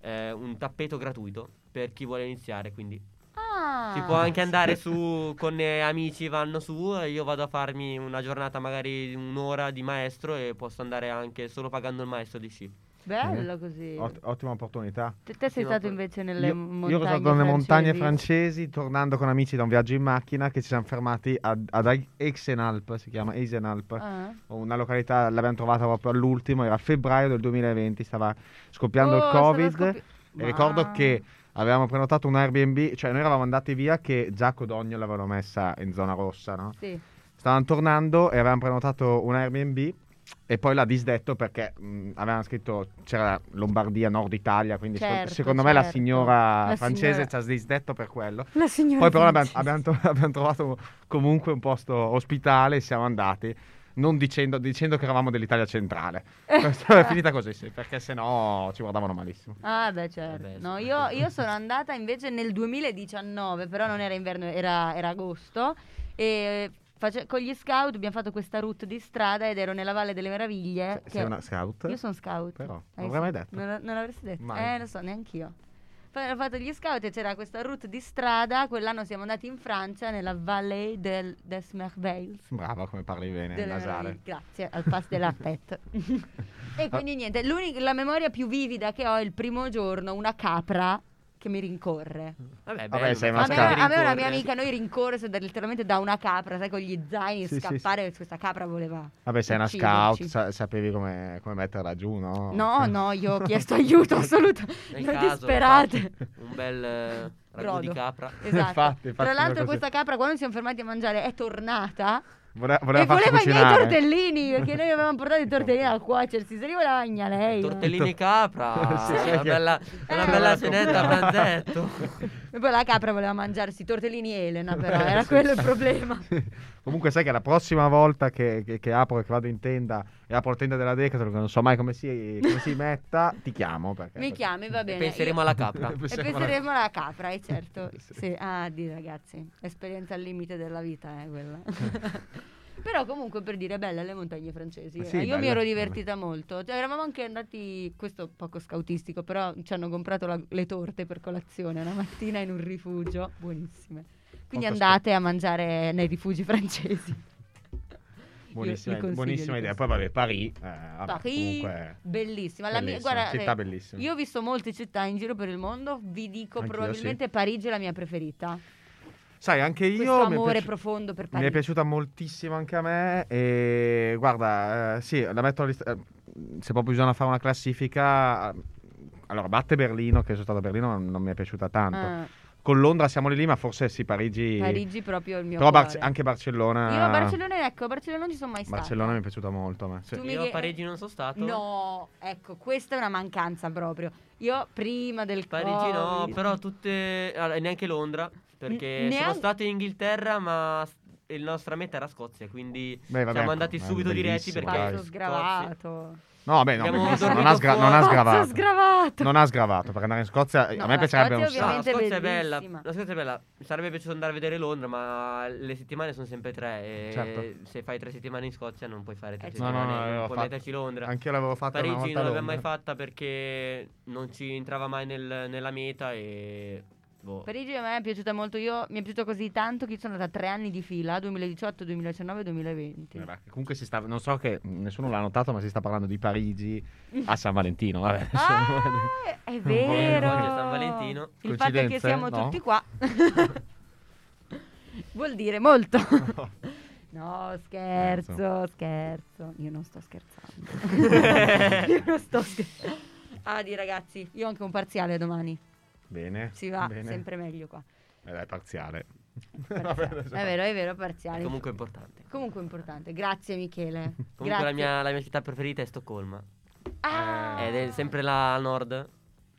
eh, un tappeto gratuito per chi vuole iniziare, quindi Ah, si può anche andare (laughs) su con eh, amici, vanno su io vado a farmi una giornata magari un'ora di maestro e posso andare anche solo pagando il maestro di sci. Bello così. Ot- ottima opportunità. Te, te sei Sì, stato invece nelle Io, montagne io ero stato nelle montagne francesi? tornando con amici da un viaggio in macchina, che ci siamo fermati ad, ad Eisenalp, si chiama Eisenalp. Ah. Una località, l'abbiamo trovata proprio all'ultimo, era febbraio del 2020, stava scoppiando Oh, il Covid. scoppi- E ricordo che avevamo prenotato un Airbnb, cioè noi eravamo andati via che già Codogno l'avevano messa in zona rossa, no? Sì. Stavamo tornando e avevamo prenotato un Airbnb e poi l'ha disdetto perché mh, avevano scritto c'era Lombardia, Nord Italia, quindi Certo, secondo me la certo. signora La francese signora- ci ha disdetto per quello. La signora Poi però abbiamo, abbiamo tro- (laughs) abbiamo trovato comunque un posto ospitale e siamo andati. Non dicendo, dicendo che eravamo dell'Italia centrale. (laughs) Questa è finita così, sì, perché sennò ci guardavano malissimo. Ah, beh, certo. Vabbè, No, io, io sono andata invece nel 2019, però non era inverno, era, era agosto. E face- con gli scout abbiamo fatto questa route di strada ed ero nella Valle delle Meraviglie. Se- che- sei una scout? Io sono scout. Però, Eh, non l'avrei mai detto. Non, non l'avresti detto? Mai. Eh, lo so, neanch'io. Poi ho fatto gli scout e c'era questa route di strada. Quell'anno siamo andati in Francia, nella Vallée del, des Merveilles. Brava come parli bene, Delle nasale. Grazie, al pass della pet. e quindi niente, l'unica- la memoria più vivida che ho è il primo giorno, una capra che mi rincorre. Vabbè, Vabbè, sei ma A una me, a me una mia amica, noi rincorse da- letteralmente da una capra, sai, con gli zaini, Sì, sì, scappare, questa capra voleva... Vabbè, sei una scout, sa- sapevi come, come metterla giù, no? No, no, io ho (laughs) chiesto aiuto caso, disperate. Un bel eh, ragù di capra. Esatto. Infatti, infatti, Tra l'altro questa capra quando ci siamo fermati a mangiare è tornata Voleva, voleva e farci voleva i miei cucinare. tortellini perché noi avevamo portato i (laughs) tortellini a cuocersi, se li voleva magna lei. Tortellini capra. (laughs) Sì, una bella, una Eh. bella cenetta a pranzetto. (laughs) E poi la capra voleva mangiarsi i tortellini Elena, però era Sì. quello il problema. (laughs) Comunque sai che la prossima volta che, che- che apro, che vado in tenda e apro la tenda della Decathlon, che non so mai come si, come si metta, ti chiamo. Perché, Mi chiami, va (laughs) E bene. penseremo Io- alla capra. (laughs) E Penseremo alla- penseremo alla capra, eh, certo. Sì. sì. Ah, di ragazzi, esperienza al limite della vita, eh, quella. Però comunque per dire belle le montagne francesi. Sì, eh. Io mi ero divertita molto. Cioè, eravamo anche andati, questo poco scautistico, però ci hanno comprato la- le torte per colazione una mattina in un rifugio, buonissime. Quindi Molto andate a mangiare nei rifugi francesi. (laughs) Buonissima, buonissima idea. Poi vabbè, Paris. eh, vabbè, Paris, comunque, bellissima. La mia, guarda, città eh, bellissima. io ho visto molte città in giro per il mondo, vi dico Anch'io, probabilmente Parigi è la mia preferita. Sai, anche io Questo mi è amore piaci- profondo per Mi Parigi. è piaciuta moltissimo anche a me e guarda, eh, sì, la metto a list- eh, se proprio bisogna fare una classifica, eh, allora batte Berlino, che sono stato a Berlino, non, non mi è piaciuta tanto. Ah, Con Londra siamo lì lì, ma forse sì, Parigi... Parigi proprio il mio Però cuore. Barce- anche Barcellona... Io a Barcellona, ecco, a Barcellona non ci sono mai stata. Barcellona mi è piaciuta molto a me. sì. Tu mi Io a Parigi non sono stato. No, ecco, questa è una mancanza proprio. Io prima del Parigi no, Covid- però tutte. allora, neanche Londra. Perché N- sono neanche- stato in Inghilterra, ma il nostra meta era Scozia. Quindi Beh, vabbè, siamo andati subito diretti perché. dai. Pazzo Scozia- sgravato. No, vabbè, no, non ha, sgra- non ha sgravato. sgravato. Non ha sgravato, perché andare in Scozia... No, a me piacerebbe un No, sacco. la Scozia è bella. bellissima. La Scozia è bella. Mi sarebbe piaciuto andare a vedere Londra, ma le settimane sono sempre tre. E Certo. se fai tre settimane in Scozia, non puoi fare tre Eh, No, no, settimane. no, non l'avevo puoi fatto. metterci Londra. Anch'io l'avevo fatta una Parigi volta non l'abbiamo mai fatta perché non ci entrava mai nel- nella meta e. Boh. Parigi a me è piaciuta molto. Io mi è piaciuto così tanto che sono andata tre anni di fila: 2018, 2019 2020. Eh, Comunque si sta, non so che nessuno l'ha notato, ma si sta parlando di Parigi a San Valentino. Vabbè. (laughs) Ah, è (laughs) vero. San Valentino. Il fatto è che siamo No? tutti qua (laughs) vuol dire molto. No, scherzo, scherzo. Io non sto scherzando. io non sto scherzando. Ah, di ragazzi, io ho anche un parziale domani. Bene. Si va bene. sempre meglio qua. Eh, dai, parziale. Parziale. (laughs) È vero, è vero, parziale. È comunque importante. Comunque importante. Grazie Michele. Comunque Grazie. la mia, la mia città preferita è Stoccolma. Ah! Ed è sempre là a nord.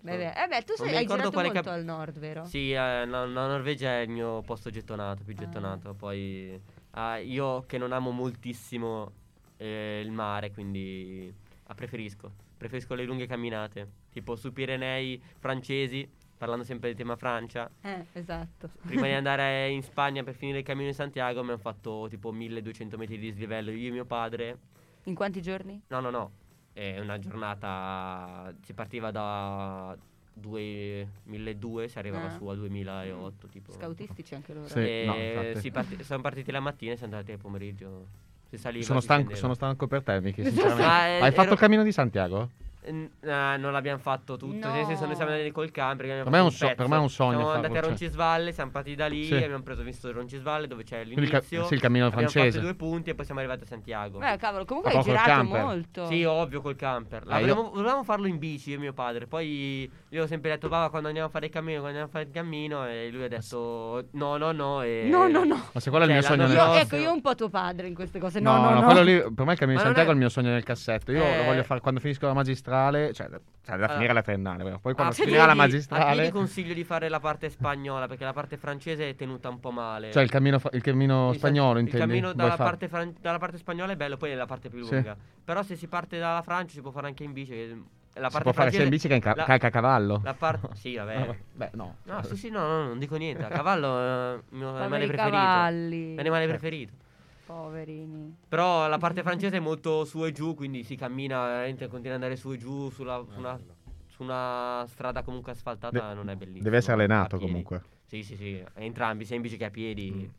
Beh, beh, eh beh, tu sei, mi hai ricordo girato quale molto cap- al nord, vero? Sì, eh, la, la Norvegia è il mio posto gettonato, più Ah. gettonato. Poi ah, io che non amo moltissimo eh, il mare, quindi ah, preferisco. Preferisco le lunghe camminate. Tipo su Pirenei francesi, parlando sempre di tema Francia, Eh, esatto. prima di (laughs) andare in Spagna per finire il cammino di Santiago mi hanno fatto tipo 1200 metri di dislivello io e mio padre. In quanti giorni? No, no, no, è una giornata, si partiva da 2002, si arrivava Ah. su a 2008 tipo. Scautistici anche loro. Sì. E no, parti- siamo partiti la mattina e siamo andati al pomeriggio. Si saliva, Sono si stanco, sono stanco per te, Sì. (laughs) sinceramente. Ah, eh, Hai fatto ero- il cammino di Santiago? Mm, ah, non l'abbiamo fatto tutto, nel No. senso noi siamo andati col camper. abbiamo Per me è un so- per me è un sogno Siamo farlo, andati a cioè. Roncisvalle, siamo partiti da lì Sì. abbiamo preso visto Roncisvalle dove c'è Quindi il ca- l'inizio. sì, il cammino abbiamo francese. fatto due punti e poi siamo arrivati a Santiago. Beh, cavolo, comunque Ma hai girato molto. Sì, ovvio col camper. Ah, io- Volevamo farlo in bici io e mio padre. Poi io ho sempre detto, va, quando andiamo a fare il cammino, quando andiamo a fare il cammino. E lui ha detto, no, no, no. E... No, no, no. Ma se quello è il Cioè, mio sogno nel Io, prossimo- ecco, io un po' tuo padre in queste cose. No, No, no, no. quello lì, per me il cammino di Santiago è- il mio sogno nel cassetto. Io Eh. lo voglio fare quando finisco la magistrale, cioè, cioè da Ah. finire la triennale, vero? Poi quando A finirà la magistrale, piedi consiglio di fare la parte spagnola perché la parte francese è tenuta un po' male. cioè il cammino, fa- il cammino Il sa- spagnolo, Il intendi? cammino Vuoi dalla parte, fran- dalla parte spagnola è bello, poi è la parte più Sì. lunga. Però se si parte dalla Francia si può fare anche in bici. che La Si parte può fare sia in bici che in ca- la- calca a cavallo. La parte... (laughs) Sì, vabbè. Beh, no. No, sì, sì, no, no, non dico niente. A cavallo è il mio animale preferito. cavalli. L'animale Eh. preferito. Poverini. Però la parte francese è molto su e giù, quindi si cammina, veramente continua ad andare su e giù sulla- su, una, su una strada comunque asfaltata, De- non è bellissimo. Deve essere allenato comunque. Sì, sì, sì, entrambi, sia in bici che a piedi.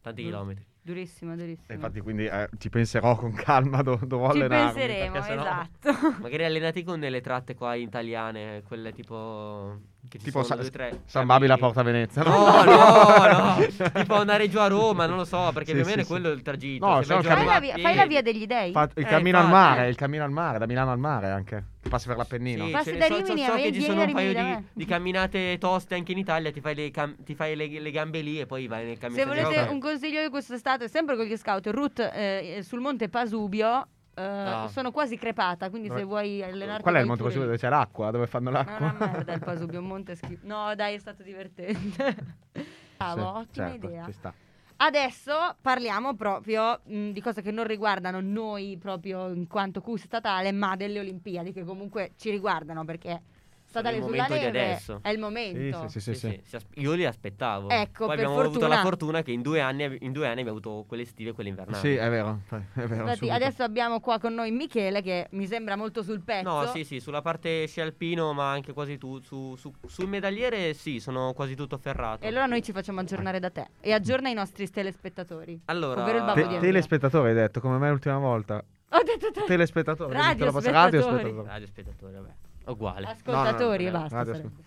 Tanti Mm. chilometri. Durissimo, durissimo. E infatti quindi eh, ci penserò con calma dove devo Ci allenarmi. penseremo, perché sennò- esatto. Magari allenati con delle tratte qua italiane, quelle tipo... Che Tipo Sa- due, tre San Babila cammini. Porta Venezia. No, (laughs) no, no. tipo andare giù a Roma, non lo so, perché Sì, più o sì, meno è sì. quello il tragitto. No, Se vai giù a Fai la, a via, fai la via degli dei. Fa- il Eh, cammino al infatti. mare, il cammino al mare, da Milano al mare anche. Che passi per l'Appennino. Sì, Passi da so, so- Rimini, so a che ci sono un paio di, di camminate toste anche in Italia, ti fai le, cam- ti fai le, le gambe lì e poi vai nel cammino. Se volete un consiglio di quest'estate, sempre con gli scout, route eh, sul monte Pasubio. Eh, Ah. Sono quasi crepata, quindi se Dove- vuoi allenarti. Qual è il Monte Pasubio dove c'è l'acqua? Dove fanno Ma l'acqua? una merda il Pasubio, un monte schifo. No, dai, è stato divertente. (laughs) Bravo, Sì, ottima certo, idea. ci sta. Adesso parliamo proprio mh, di cose che non riguardano noi proprio in quanto CUS statale, ma delle Olimpiadi che comunque ci riguardano perché statale il sulla momento di neve adesso. è il momento. Sì, sì, sì, io li aspettavo. Ecco, Poi per abbiamo avuto fortuna. la fortuna che in due anni, in due anni abbiamo avuto quelle estive e quelle invernali. Sì, è vero, è vero. Infatti, adesso abbiamo qua con noi Michele che mi sembra molto sul pezzo. No, sì, sì, sulla parte sci alpino, ma anche quasi tu. Su, su- sul medagliere, sì, sono quasi tutto ferrato. E allora noi ci facciamo aggiornare da te e aggiorna i nostri telespettatori. Allora, ovvero il babbo Te- di telespettatore hai detto, come me l'ultima volta. Ho detto te- Telespettatore. Radiospettatori. radiospettatori. radio spettatori, vabbè, uguale. ascoltatori No, e no, no, basta. radio- sarebbe.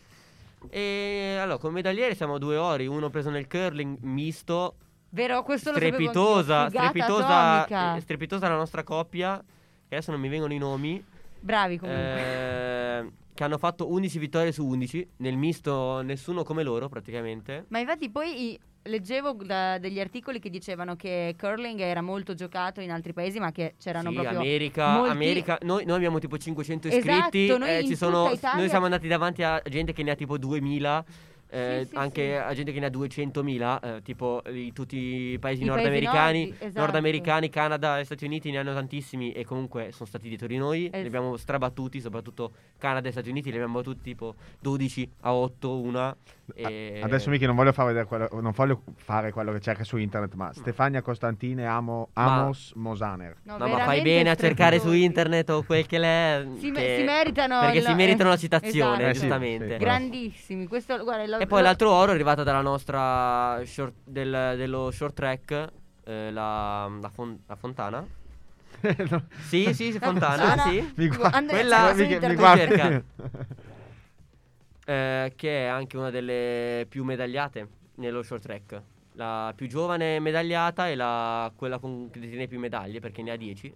E allora, come medagliere siamo a due ori, uno preso nel curling misto, Vero, questo lo strepitosa. Figata strepitosa, atomica. eh, strepitosa la nostra coppia, che adesso non mi vengono i nomi, Bravi comunque. eh, che hanno fatto 11 vittorie su 11, nel misto nessuno come loro praticamente. Ma infatti poi i- leggevo da- degli articoli che dicevano che curling era molto giocato in altri paesi, ma che c'erano Sì, proprio America, molti- America noi, noi abbiamo tipo 500 Esatto, iscritti, noi eh, sono, Italia- noi siamo andati davanti a gente che ne ha tipo 2000. eh, Sì, sì, anche a gente che ne ha 200.000, eh, tipo di tutti i paesi I paesi nordamericani, nordi, esatto. nordamericani, Canada e Stati Uniti ne hanno tantissimi e comunque sono stati dietro di noi, Es- li abbiamo strabattuti, soprattutto Canada e Stati Uniti, li abbiamo battuti tipo 12 a 8 una. E... Adesso Miki non voglio far vedere quello, non voglio fare quello che cerca su internet, ma Stefania Costantine Amo, Ma- Amos Mosaner. No, No, ma fai bene a cercare su internet o quel che l'è. Si, che- si meritano Perché il- si meritano la (laughs) citazione, esatto. Eh sì, giustamente. sì. Grandissimi. Questo, guarda, lo- E poi lo- l'altro oro è arrivato dalla nostra short- del- dello short track, eh, la, la fon- la Fontana. No. (laughs) Sì, sì, sì, Fontana, sì. Mi guarda- Andrea, Quella- mi- mi guarda- cerca. Eh, che è anche una delle più medagliate nello short track. La più giovane medagliata e la, quella con, che detiene più medaglie perché ne ha 10.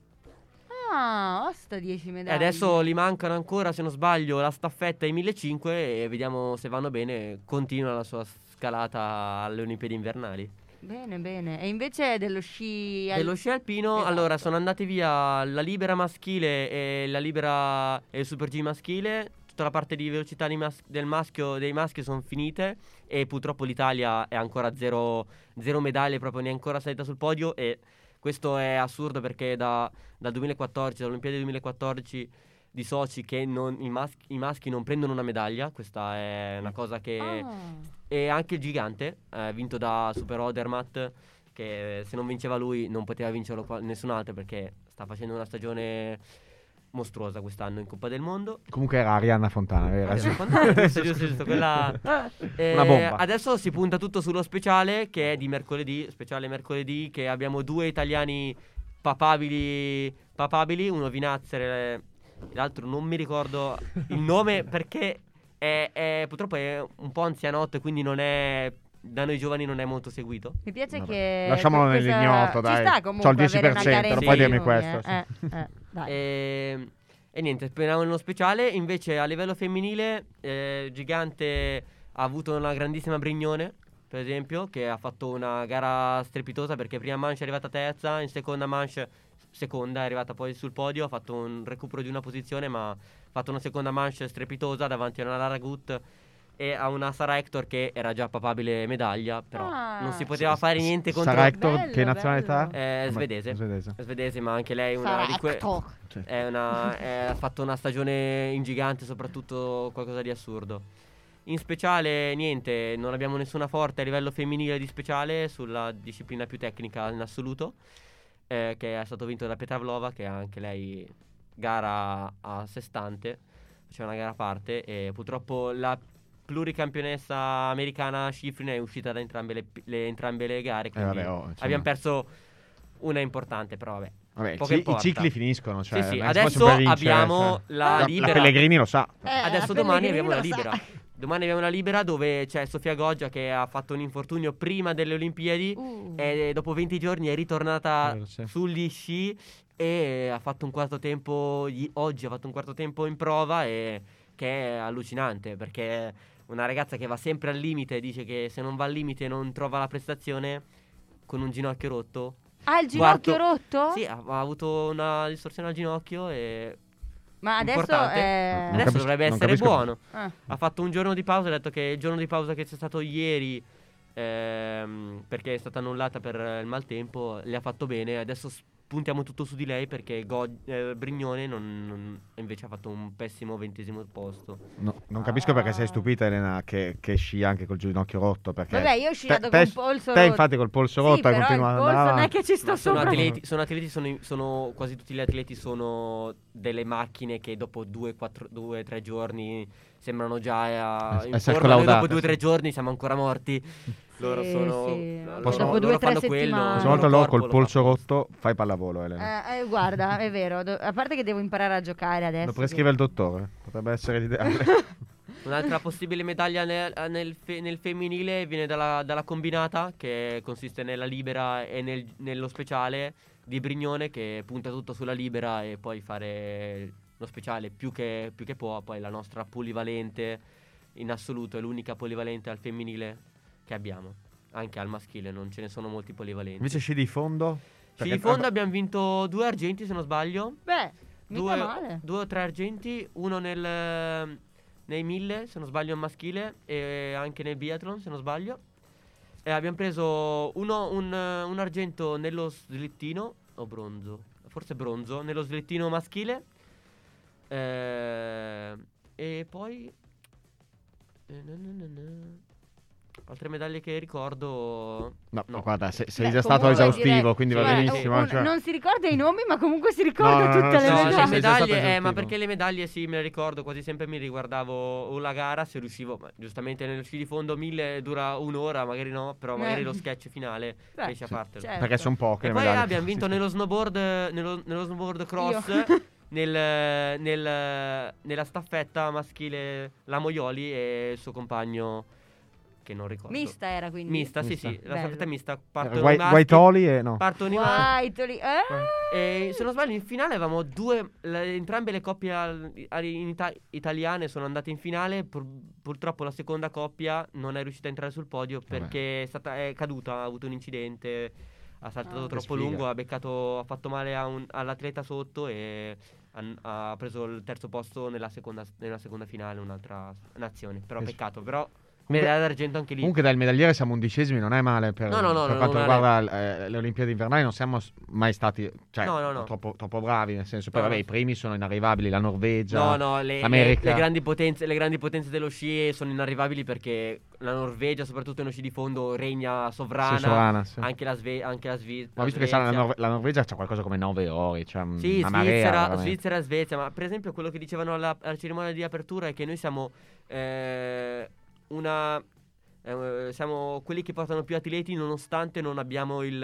Ah, osta 10 E medaglie. adesso gli mancano ancora, se non sbaglio, la staffetta e i 1500 e vediamo se vanno bene. Continua la sua scalata alle Olimpiadi invernali. Bene, bene. E invece dello sci... al- Dello sci alpino, Esatto. allora sono andate via la libera maschile e la libera e il super G maschile. Tutta la parte di velocità di mas- del maschio, dei maschi sono finite e purtroppo l'Italia è ancora zero, zero medaglie, proprio ne è ancora salita sul podio e questo è assurdo perché da- dal 2014, dall'Olimpiade 2014 di Sochi che non- i, mas- i maschi non prendono una medaglia, questa è una cosa che... Ah. E anche il gigante, eh, vinto da Super Odermatt, che se non vinceva lui non poteva vincerlo qua- nessun altro perché sta facendo una stagione mostruosa quest'anno in Coppa del Mondo. Comunque era Arianna Fontana, era Ah, giusto, giusto, giusto, quella- (laughs) Eh, Una bomba. Adesso si punta tutto sullo speciale che è di mercoledì, speciale mercoledì, che abbiamo due italiani papabili, papabili uno Vinazzer e l'altro non mi ricordo il nome perché è, è- purtroppo è un po' anzianotto e quindi non è, da noi giovani non è molto seguito. Mi piace Vabbè. che. Lasciamolo questa- nell'ignoto, dai. Ci sta C'ho il comunque 10%, avere una non puoi di dirmi questo, eh. Eh, eh, dai. E, e niente, speriamo nello speciale. Invece a livello femminile, eh, Gigante ha avuto una grandissima Brignone, per esempio, che ha fatto una gara strepitosa perché prima manche è arrivata terza, in seconda manche seconda è arrivata poi sul podio, ha fatto un recupero di una posizione, ma ha fatto una seconda manche strepitosa davanti a una Lara Gut e a una Sara Hector che era già papabile medaglia, però Ah. non si poteva fare niente contro Sarà Hector, Bello, che nazionalità? È Ma- svedese. Svedese. È svedese, ma anche lei è una Sarà di que- è una- è- ha fatto una stagione in gigante, soprattutto qualcosa di assurdo. In speciale, niente, non abbiamo nessuna forte a livello femminile di speciale sulla disciplina più tecnica in assoluto, eh, che è stato vinto da Petravlova, che è anche lei gara a sé stante, c'è una gara a parte e purtroppo la pluricampionessa americana Schifrin è uscita da entrambe le, le- entrambe le gare, Eh, vabbè, oh, insomma. abbiamo perso una importante, però vabbè. Vabbè, ci- i cicli finiscono. Cioè, Sì, sì, adesso abbiamo cioè. la La- libera. La Pellegrini lo sa. Eh, Adesso la domani Pellegrini abbiamo la libera. sa. Domani abbiamo la libera dove c'è Sofia Goggia che ha fatto un infortunio prima delle Olimpiadi Uh. e dopo 20 giorni è ritornata Eh, sì. sugli sci e ha fatto un quarto tempo oggi ha fatto un quarto tempo in prova e che è allucinante perché una ragazza che va sempre al limite dice che se non va al limite non trova la prestazione con un ginocchio rotto. Ha il ginocchio Quarto- rotto? Sì, ha, ha avuto una distorsione al ginocchio e Ma adesso è... Adesso capisco- dovrebbe essere capisco- buono. Ah. Ha fatto un giorno di pausa, ha detto che il giorno di pausa che c'è stato ieri, ehm, perché è stata annullata per il maltempo, le ha fatto bene. Adesso puntiamo tutto su di lei perché Go- eh, Brignone non- non- invece ha fatto un pessimo ventesimo posto. No, non capisco perché sei Ah. stupita Elena che, che sci anche col ginocchio rotto. Perché Vabbè, io ho sciato te, con polso te rotto. infatti col polso Sì, rotto hai continuato ad andare non è che ci sto sono sopra. atleti, sono atleti sono, sono- quasi tutti gli atleti sono delle macchine che dopo due, quattro, due tre giorni sembrano già eh, in Essere forma. Noi dopo due o tre giorni siamo ancora morti. (laughs) Loro Sì, sono. sì. loro- Posso- loro Dopo due o tre settimane. Questa loro volta loro col fa polso rotto fai pallavolo Elena. Eh, eh, guarda, è vero. do- a parte che devo imparare a giocare adesso. Lo prescrive il dottore. Potrebbe essere l'ideale. (laughs) Un'altra possibile medaglia nel, nel fe- nel femminile viene dalla, dalla combinata, che consiste nella libera e nel- nello speciale di Brignone, che punta tutto sulla libera e poi fare lo speciale più che, più che può. Poi la nostra polivalente in assoluto è l'unica polivalente al femminile che abbiamo. Anche al maschile non ce ne sono molti polivalenti. Invece sci di fondo? Perché- in fondo abbiamo vinto due argenti, se non sbaglio. Beh, Due, male. due o tre argenti, uno nel, nei 1000 se non sbaglio al maschile e anche nel biathlon se non sbaglio. E abbiamo preso uno, un, un argento nello slittino o bronzo, forse bronzo, nello slittino maschile. Eh, e poi... eh. Altre medaglie che ricordo... No, No. guarda, se- sei Beh, già stato esaustivo, direi- quindi sì, va guarda, benissimo. un- cioè- Non si ricorda i nomi, ma comunque si ricorda No, tutte sì, le No, sì, le sì, medaglie. sei medaglie, eh, ma perché le medaglie sì, me le ricordo, quasi sempre mi riguardavo o la gara se riuscivo, ma giustamente nello sci di fondo 1000 dura un'ora, magari no, però magari Eh. lo sketch finale riesci a sì. fartelo. certo. Perché sono poche E le poi medaglie. abbiamo vinto (laughs) nello snowboard, nello, nello snowboard cross, Io. (laughs) nel- nel- nella staffetta maschile la Moioli e il suo compagno che non ricordo. Mista era quindi. Mista, sì Mista. sì, la Bello. staffetta mista. Partono Guai- maschi, Guaitoli e no. partono i. Guaitoli. Eh? E se non sbaglio, in finale avevamo due. le- entrambe le coppie al- al- in ita- italiane sono andate in finale. pur- purtroppo la seconda coppia non è riuscita a entrare sul podio perché è, stata, è caduta, ha avuto un incidente. Ha saltato Ah. Troppo lungo, ha beccato, ha fatto male a un- all'atleta sotto e ha, ha preso il terzo posto nella seconda, nella seconda finale, un'altra nazione. Però peccato, però Medaglia d'argento anche lì. Comunque dal medagliere siamo undicesimi, non è male per, No, no, no, per quanto riguarda eh, le Olimpiadi invernali, non siamo mai stati cioè. Troppo, troppo bravi, nel senso, poi vabbè, i primi sono inarrivabili, la Norvegia, No, le, le- l'America. le grandi potenze, le grandi potenze dello sci sono inarrivabili perché la Norvegia, soprattutto nello sci di fondo, regna sovrana. Sì, sovrana, sì. Anche la, Sve- anche la, Sve- Ma la visto che sa, la, Svezia. Nor- la Norvegia c'ha qualcosa come 9 ori, cioè Sì, una marea. Svizzera, veramente. Svizzera Svezia, ma per esempio quello che dicevano alla, alla cerimonia di apertura è che noi siamo eh, una eh, siamo quelli che portano più atleti nonostante non abbiamo il,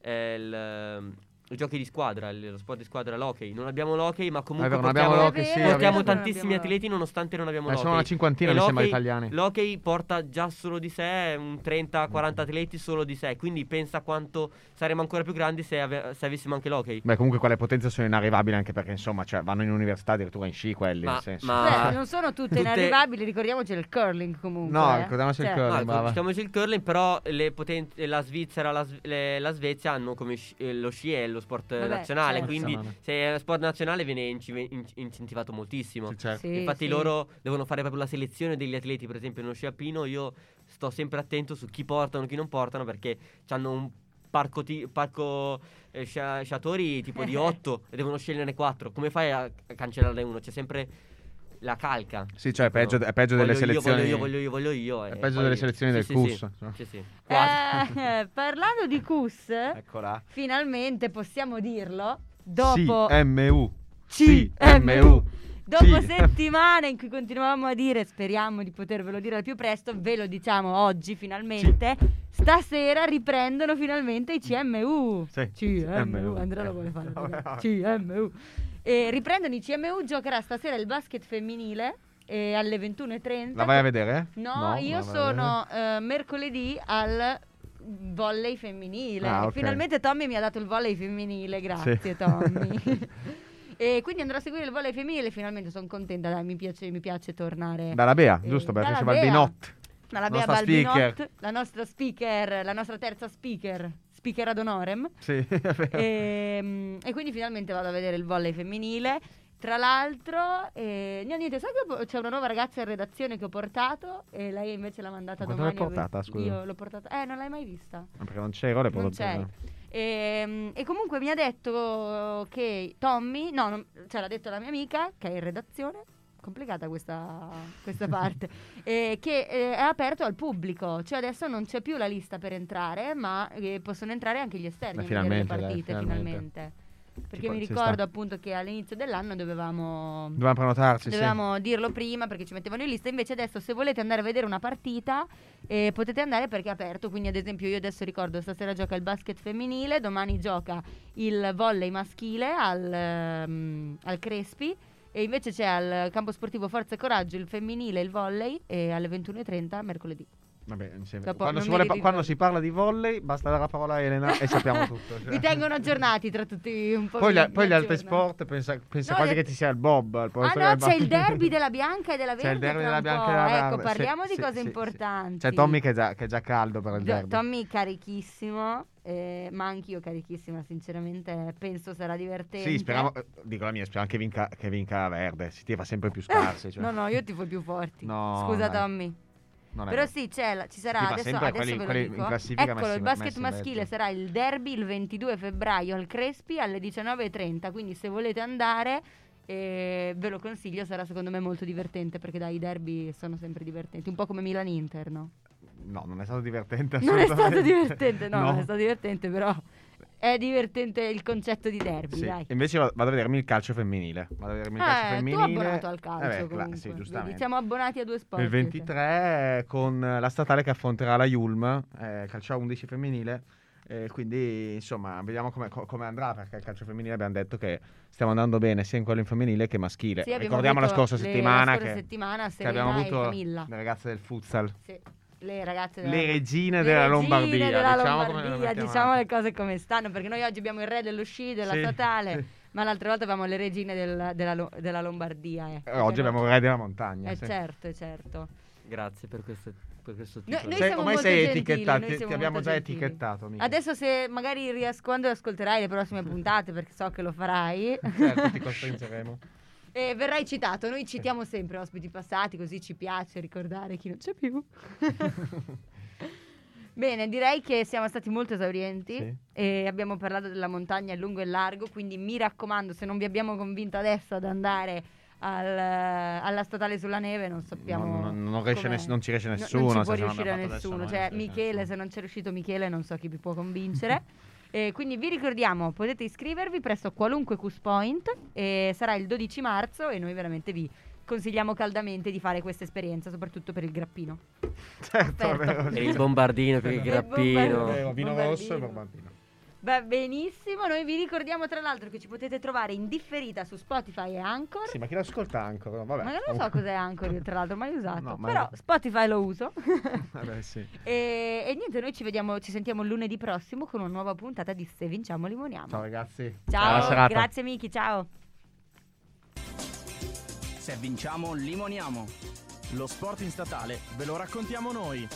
eh, il, giochi di squadra, il- lo sport di squadra, l'hockey. Non abbiamo l'hockey, ma comunque vero, portiamo, abbiamo l'hockey, sì, portiamo tantissimi abbiamo- atleti nonostante non abbiamo Eh, l'hockey. sono una cinquantina, E mi sembra, italiani. L'hockey porta già solo di sé un 30-40 atleti solo di sé, quindi pensa quanto saremmo ancora più grandi se, ave- se avessimo anche l'hockey. Beh, comunque quelle potenze sono inarrivabili anche perché, insomma, cioè, vanno in università addirittura in sci quelli, Ma- nel senso. ma- Beh, non sono tutte, tutte- inarrivabili, ricordiamoci il curling comunque. No, eh. ricordiamoci il Cioè, curling. No, brava. diciamoci il curling, però le potenze, la Svizzera, la, le- la Svezia hanno come sci- eh, lo sci è lo sport Vabbè, nazionale, certo. quindi se è sport nazionale viene inci- in- incentivato moltissimo. Sì, certo. Sì, Infatti sì. loro devono fare proprio la selezione degli atleti, per esempio nello sci alpino io sto sempre attento su chi portano e chi non portano perché hanno un parco, ti- parco eh, scia- sciatori tipo di (laughs) 8 e devono sceglierne 4. Come fai a, a cancellarne uno? C'è sempre la calca. Sì, cioè è peggio, è peggio Voglio delle io, selezioni. Voglio io, voglio io, voglio io. È e peggio delle selezioni sì, del sì, CUS. Sì, cioè. sì, sì. Eh, (laughs) parlando di CUS, Eccola. finalmente possiamo dirlo. Dopo CMU. CMU. Dopo Sì. settimane in cui continuavamo a dire, speriamo di potervelo dire al più presto, ve lo diciamo oggi finalmente. Stasera riprendono finalmente i CMU. Sì, CMU. CMU. Andrea lo vuole fare. Vabbè, vabbè. CMU. E riprendono i CMU, giocherà stasera il basket femminile eh, alle 21.30. La vai a vedere? No, io vai a sono eh, mercoledì al volley femminile. Ah, E ok. Finalmente Tommy mi ha dato il volley femminile, grazie Sì. Tommy. (laughs) e quindi andrò a seguire il volley femminile, finalmente sono contenta, dai, mi piace, mi piace tornare. Dalla Bea, Eh, giusto? Perché dalla c'è Baldinot. Dalla Bea Balbinot, la nostra speaker, la nostra terza speaker, speaker ad honorem. Sì, (laughs) è vero. E, e quindi finalmente vado a vedere il volley femminile. Tra l'altro, eh, no, niente, sai che c'è una nuova ragazza in redazione che ho portato e lei invece l'ha mandata Ma quando domani. l'hai a ve- portata, scusa? Io l'ho portata. Eh, non l'hai mai vista? Perché non c'ero, le Non porto c'è. E, e comunque mi ha detto che Tommy, no, non- cioè l'ha detto la mia amica che è in redazione. Complicata questa, questa parte. (laughs) eh, che eh, è aperto al pubblico, cioè adesso non c'è più la lista per entrare, ma eh, possono entrare anche gli esterni Beh, a vedere le finalmente, dai, partite, finalmente. finalmente. Perché Ci mi ricordo appunto che all'inizio dell'anno dovevamo, Dovevamo prenotarci, sì. dovevamo dirlo prima perché ci mettevano in lista, invece adesso se volete andare a vedere una partita eh, potete andare perché è aperto, quindi ad esempio io adesso ricordo stasera gioca il basket femminile, domani gioca il volley maschile al, ehm, al Crespi e invece c'è al campo sportivo Forza e Coraggio il femminile e il volley e alle 21.30 mercoledì. Vabbè. Dopo Quando, si vuole quando si parla di volley, basta dare la parola a Elena e sappiamo (laughs) tutto. cioè. Vi tengono aggiornati tra tutti un po'. Poi, poi gli altri sport, pensa, pensa No, quasi le- che ci sia il bob al Ah no, c'è il derby della bianca e della verde. (laughs) C'è il derby della bianca e della Ecco, verde. parliamo Sì, di sì, cose sì, importanti. C'è Tommy che è già, che è già caldo per il derby. Tommy carichissimo, eh, ma anch'io carichissima, sinceramente penso sarà divertente. Sì, speriamo, eh, dico la mia, speriamo che vinca, che vinca la verde. Si tira sempre più (laughs) scarsi. Cioè. No, no, io ti fai più forti. No, Scusa dai. Tommy. Non è Però vero. sì, c'è la- ci sarà adesso, adesso quelli- ve lo dico. classifica Eccolo, messi- il basket maschile mezzo. sarà il derby il 22 febbraio al Crespi alle 19.30, quindi se volete andare eh, ve lo consiglio, sarà secondo me molto divertente perché dai, i derby sono sempre divertenti, un po' come Milan-Inter, no? No, non è stato divertente. Non è stato assolutamente. divertente, no, non è stato divertente, però è divertente il concetto di derby, Sì, dai. Invece vado a vedermi il calcio femminile. Vado a vedermi il calcio Eh, tu femminile. abbonato al calcio Eh beh, comunque. sì, giustamente. Siamo abbonati a due sport. Il 23 con la statale che affronterà la Yulm, eh, calcio a 11 femminile. eh, quindi insomma vediamo come, co- come andrà perché il calcio femminile abbiamo detto che stiamo andando bene sia in quello in femminile che maschile. Sì, Ricordiamo la scorsa settimana, la scorsa che, settimana che abbiamo avuto le ragazze del futsal, Sì, le ragazze della, le regine le della regine Lombardia. della diciamo come le Lombardia, diciamo le cose come stanno, perché noi oggi abbiamo il re dello sci, della Sì, statale, sì. ma l'altra volta avevamo le regine del- della, della Lombardia. Eh. Eh, Oggi abbiamo il re della montagna. Eh sì. certo, certo. Grazie per questo, per questo Noi- titolo. noi Sei- siamo ormai molto sei etichettato, noi ti, ti abbiamo già gentili. etichettato. Mica. Adesso se magari ries- quando ascolterai le prossime (laughs) puntate, perché so che lo farai, Certo, ti (laughs) costringeremo. E verrai citato, noi citiamo sempre ospiti passati, così ci piace ricordare chi non c'è più. (laughs) Bene, direi che siamo stati molto esaurienti Sì. e abbiamo parlato della montagna in lungo e largo, quindi mi raccomando, se non vi abbiamo convinto adesso ad andare al- alla statale sulla neve, non sappiamo... Non- non- non ness- non ci riesce No, nessuno, Non ci può riuscire nessuno, adesso cioè Michele, nessuno. se non c'è riuscito Michele non so chi vi può convincere. (laughs) E quindi vi ricordiamo, potete iscrivervi presso qualunque Cus Point e sarà il 12 marzo e noi veramente vi consigliamo caldamente di fare questa esperienza, soprattutto per il grappino. Certo. Per il bombardino, per il Il grappino. bombardino. Vero, vino Bombardino. rosso e bombardino. Va benissimo, noi vi ricordiamo tra l'altro che ci potete trovare in differita su Spotify e Anchor. Sì, ma chi l'ascolta ancora? Vabbè. Ma io non so cos'è Anchor, tra l'altro, mai usato. No, ma- Però Spotify lo uso. (laughs) Vabbè, sì. e, e niente, noi ci vediamo, ci sentiamo lunedì prossimo con una nuova puntata di Se vinciamo limoniamo. Ciao ragazzi. Ciao, Buona serata. grazie Miki, ciao. Se vinciamo, limoniamo. Lo sport in statale ve lo raccontiamo noi.